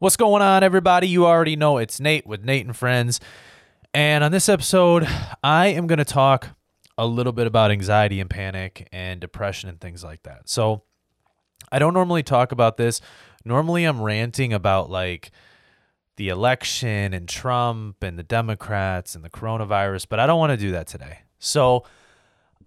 What's going on, everybody? You already know it's Nate with Nate and Friends. And on this episode, I am going to talk a little bit about anxiety and panic and depression and things like that. So, I don't normally talk about this. Normally, I'm ranting about like the election and Trump and the Democrats and the coronavirus, but I don't want to do that today. So,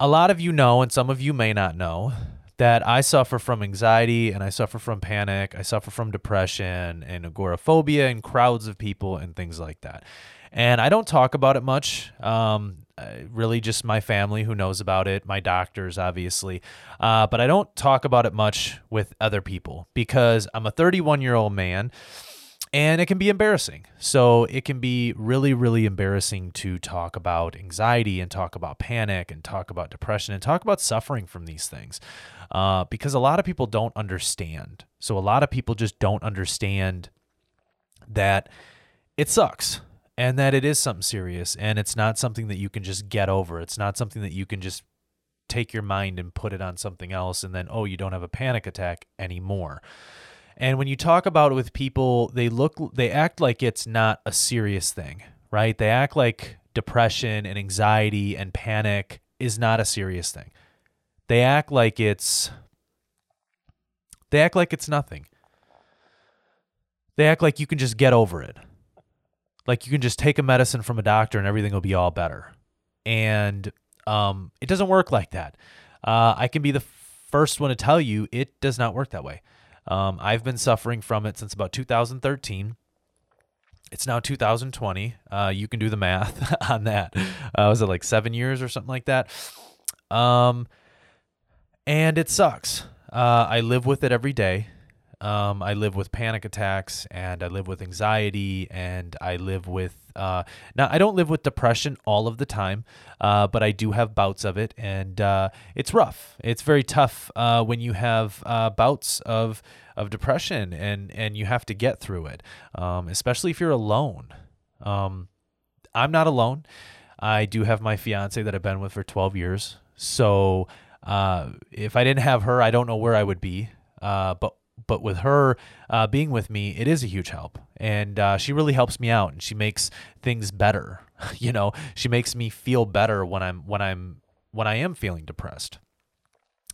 a lot of you know, and some of you may not know, that I suffer from anxiety and I suffer from panic. I suffer from depression and agoraphobia and crowds of people and things like that. And I don't talk about it much. Um, uh, really, just my family who knows about it, my doctors, obviously. Uh, but I don't talk about it much with other people because I'm a 31 year old man and it can be embarrassing. So it can be really, really embarrassing to talk about anxiety and talk about panic and talk about depression and talk about suffering from these things uh, because a lot of people don't understand. So a lot of people just don't understand that it sucks and that it is something serious and it's not something that you can just get over. It's not something that you can just take your mind and put it on something else and then, oh, you don't have a panic attack anymore. And when you talk about it with people, they look, they act like it's not a serious thing, right? They act like depression and anxiety and panic is not a serious thing. They act like it's they act like it's nothing. They act like you can just get over it. Like you can just take a medicine from a doctor and everything will be all better. And um, it doesn't work like that. Uh, I can be the first one to tell you it does not work that way. Um, I've been suffering from it since about 2013. It's now 2020. Uh, you can do the math on that. Uh, was it like seven years or something like that? Um, and it sucks. Uh, I live with it every day. Um, I live with panic attacks and I live with anxiety and I live with uh, now I don't live with depression all of the time, uh, but I do have bouts of it and uh, it's rough. It's very tough uh, when you have uh, bouts of of depression and and you have to get through it, um, especially if you're alone. Um, I'm not alone. I do have my fiance that I've been with for 12 years, so uh, if I didn't have her, I don't know where I would be. Uh, but but with her uh, being with me, it is a huge help, and uh, she really helps me out, and she makes things better. you know, she makes me feel better when I'm when I'm when I am feeling depressed.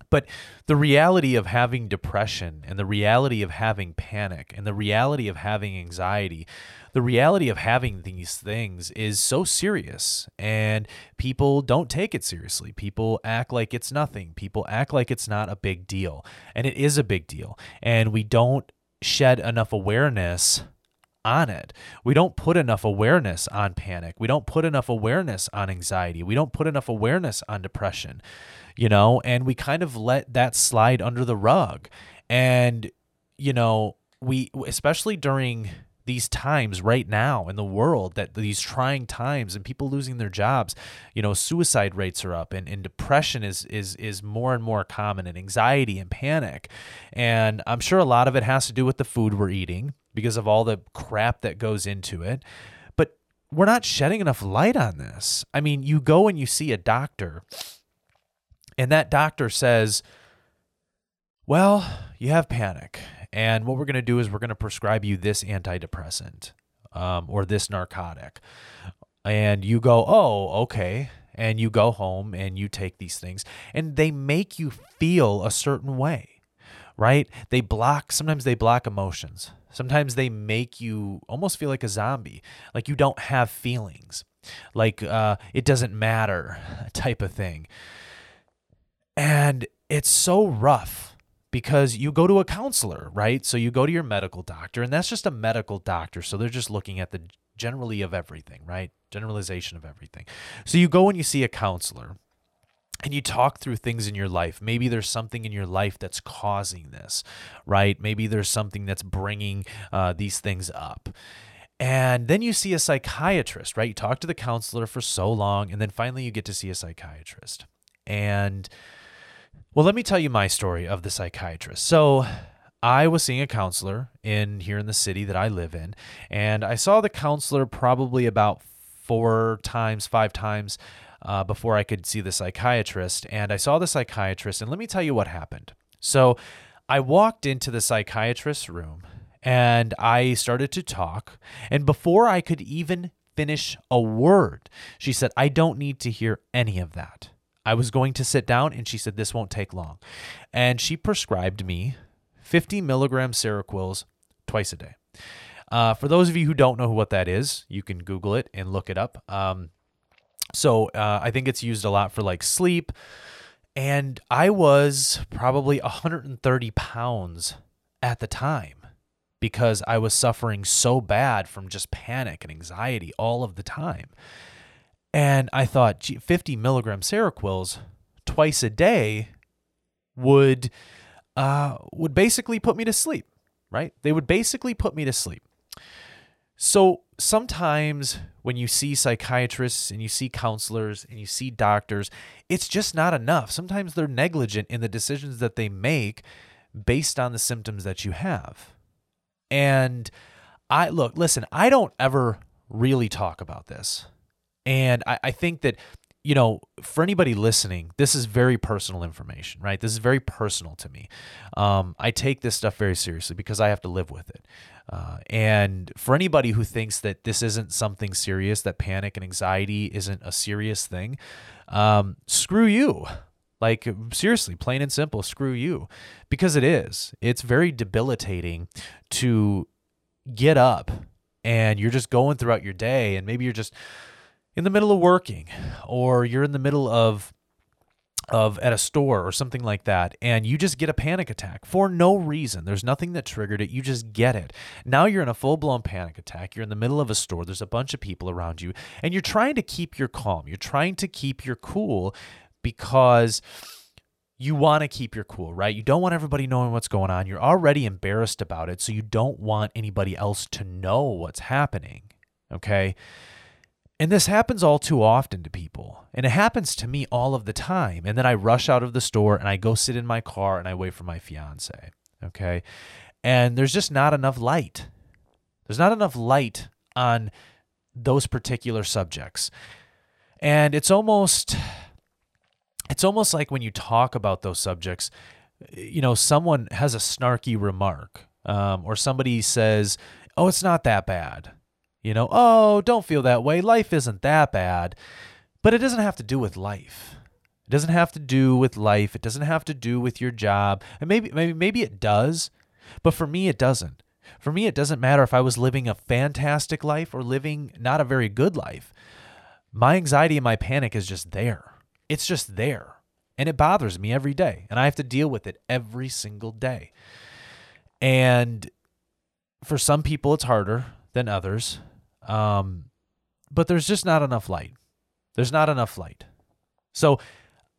But the reality of having depression and the reality of having panic and the reality of having anxiety, the reality of having these things is so serious and people don't take it seriously. People act like it's nothing. People act like it's not a big deal. And it is a big deal. And we don't shed enough awareness on it. We don't put enough awareness on panic. We don't put enough awareness on anxiety. We don't put enough awareness on depression you know, and we kind of let that slide under the rug. And, you know, we, especially during these times right now in the world that these trying times and people losing their jobs you know suicide rates are up and, and depression is is is more and more common and anxiety and panic and i'm sure a lot of it has to do with the food we're eating because of all the crap that goes into it but we're not shedding enough light on this i mean you go and you see a doctor and that doctor says, Well, you have panic. And what we're going to do is we're going to prescribe you this antidepressant um, or this narcotic. And you go, Oh, okay. And you go home and you take these things, and they make you feel a certain way, right? They block, sometimes they block emotions. Sometimes they make you almost feel like a zombie, like you don't have feelings, like uh, it doesn't matter type of thing. And it's so rough because you go to a counselor, right? So you go to your medical doctor, and that's just a medical doctor. So they're just looking at the generally of everything, right? Generalization of everything. So you go and you see a counselor and you talk through things in your life. Maybe there's something in your life that's causing this, right? Maybe there's something that's bringing uh, these things up. And then you see a psychiatrist, right? You talk to the counselor for so long, and then finally you get to see a psychiatrist. And well, let me tell you my story of the psychiatrist. So, I was seeing a counselor in here in the city that I live in, and I saw the counselor probably about four times, five times uh, before I could see the psychiatrist. And I saw the psychiatrist, and let me tell you what happened. So, I walked into the psychiatrist's room, And I started to talk. And before I could even finish a word, she said, I don't need to hear any of that. I was going to sit down, and she said, This won't take long. And she prescribed me 50 milligram Seroquels twice a day. Uh, for those of you who don't know what that is, you can Google it and look it up. Um, so uh, I think it's used a lot for like sleep. And I was probably 130 pounds at the time because I was suffering so bad from just panic and anxiety all of the time. And I thought, 50 milligram Seroquels twice a day would uh, would basically put me to sleep, right? They would basically put me to sleep. So sometimes when you see psychiatrists and you see counselors and you see doctors, it's just not enough. Sometimes they're negligent in the decisions that they make based on the symptoms that you have. And I look, listen, I don't ever really talk about this. And I, I think that you know, for anybody listening, this is very personal information, right? This is very personal to me. Um, I take this stuff very seriously because I have to live with it. Uh, and for anybody who thinks that this isn't something serious, that panic and anxiety isn't a serious thing, um, screw you. Like, seriously, plain and simple, screw you. Because it is. It's very debilitating to get up and you're just going throughout your day and maybe you're just in the middle of working or you're in the middle of of at a store or something like that and you just get a panic attack for no reason there's nothing that triggered it you just get it now you're in a full-blown panic attack you're in the middle of a store there's a bunch of people around you and you're trying to keep your calm you're trying to keep your cool because you want to keep your cool, right? You don't want everybody knowing what's going on. You're already embarrassed about it, so you don't want anybody else to know what's happening. Okay? And this happens all too often to people. And it happens to me all of the time. And then I rush out of the store and I go sit in my car and I wait for my fiance. Okay. And there's just not enough light. There's not enough light on those particular subjects. And it's almost it's almost like when you talk about those subjects, you know, someone has a snarky remark, um, or somebody says, "Oh, it's not that bad," You know, oh, don't feel that way. Life isn't that bad. But it doesn't have to do with life. It doesn't have to do with life. It doesn't have to do with your job. And maybe maybe maybe it does, but for me it doesn't. For me it doesn't matter if I was living a fantastic life or living not a very good life. My anxiety and my panic is just there. It's just there. And it bothers me every day, and I have to deal with it every single day. And for some people it's harder than others. Um, but there's just not enough light. There's not enough light. So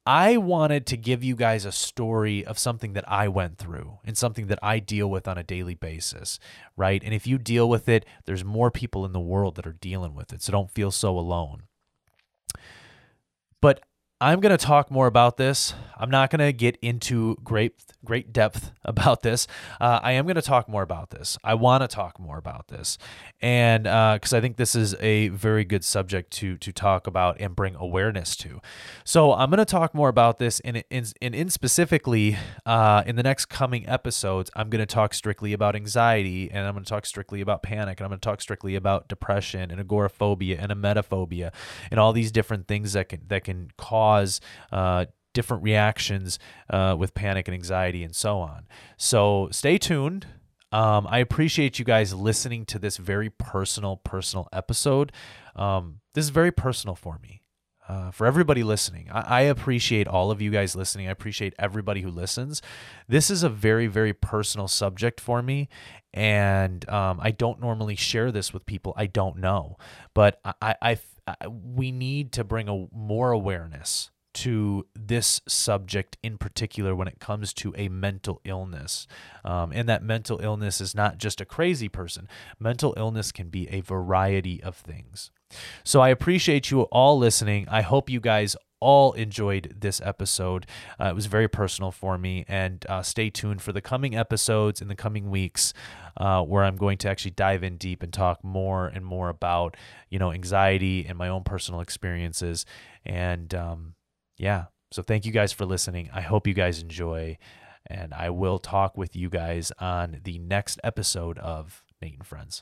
I wanted to give you guys a story of something that I went through and something that I deal with on a daily basis, right? And if you deal with it, there's more people in the world that are dealing with it. So don't feel so alone. But I'm going to talk more about this. I'm not going to get into great great depth about this. Uh, I am going to talk more about this. I want to talk more about this, and because uh, I think this is a very good subject to to talk about and bring awareness to. So I'm going to talk more about this, and in, in, in specifically uh, in the next coming episodes, I'm going to talk strictly about anxiety, and I'm going to talk strictly about panic, and I'm going to talk strictly about depression and agoraphobia and emetophobia, and all these different things that can that can cause cause uh, different reactions uh, with panic and anxiety and so on. So stay tuned. Um, I appreciate you guys listening to this very personal, personal episode. Um, this is very personal for me. Uh, for everybody listening, I, I, appreciate all of you guys listening. I appreciate everybody who listens. This is a very, very personal subject for me, and um, I don't normally share this with people I don't know. But I, I, we need to bring a more awareness to this subject in particular when it comes to a mental illness. Um, and that mental illness is not just a crazy person, mental illness can be a variety of things. So I appreciate you all listening. I hope you guys all enjoyed this episode. Uh, it was very personal for me, and uh, stay tuned for the coming episodes in the coming weeks, uh, where I'm going to actually dive in deep and talk more and more about you know anxiety and my own personal experiences. And um, yeah, so thank you guys for listening. I hope you guys enjoy, And I will talk with you guys on the next episode of Nate and Friends.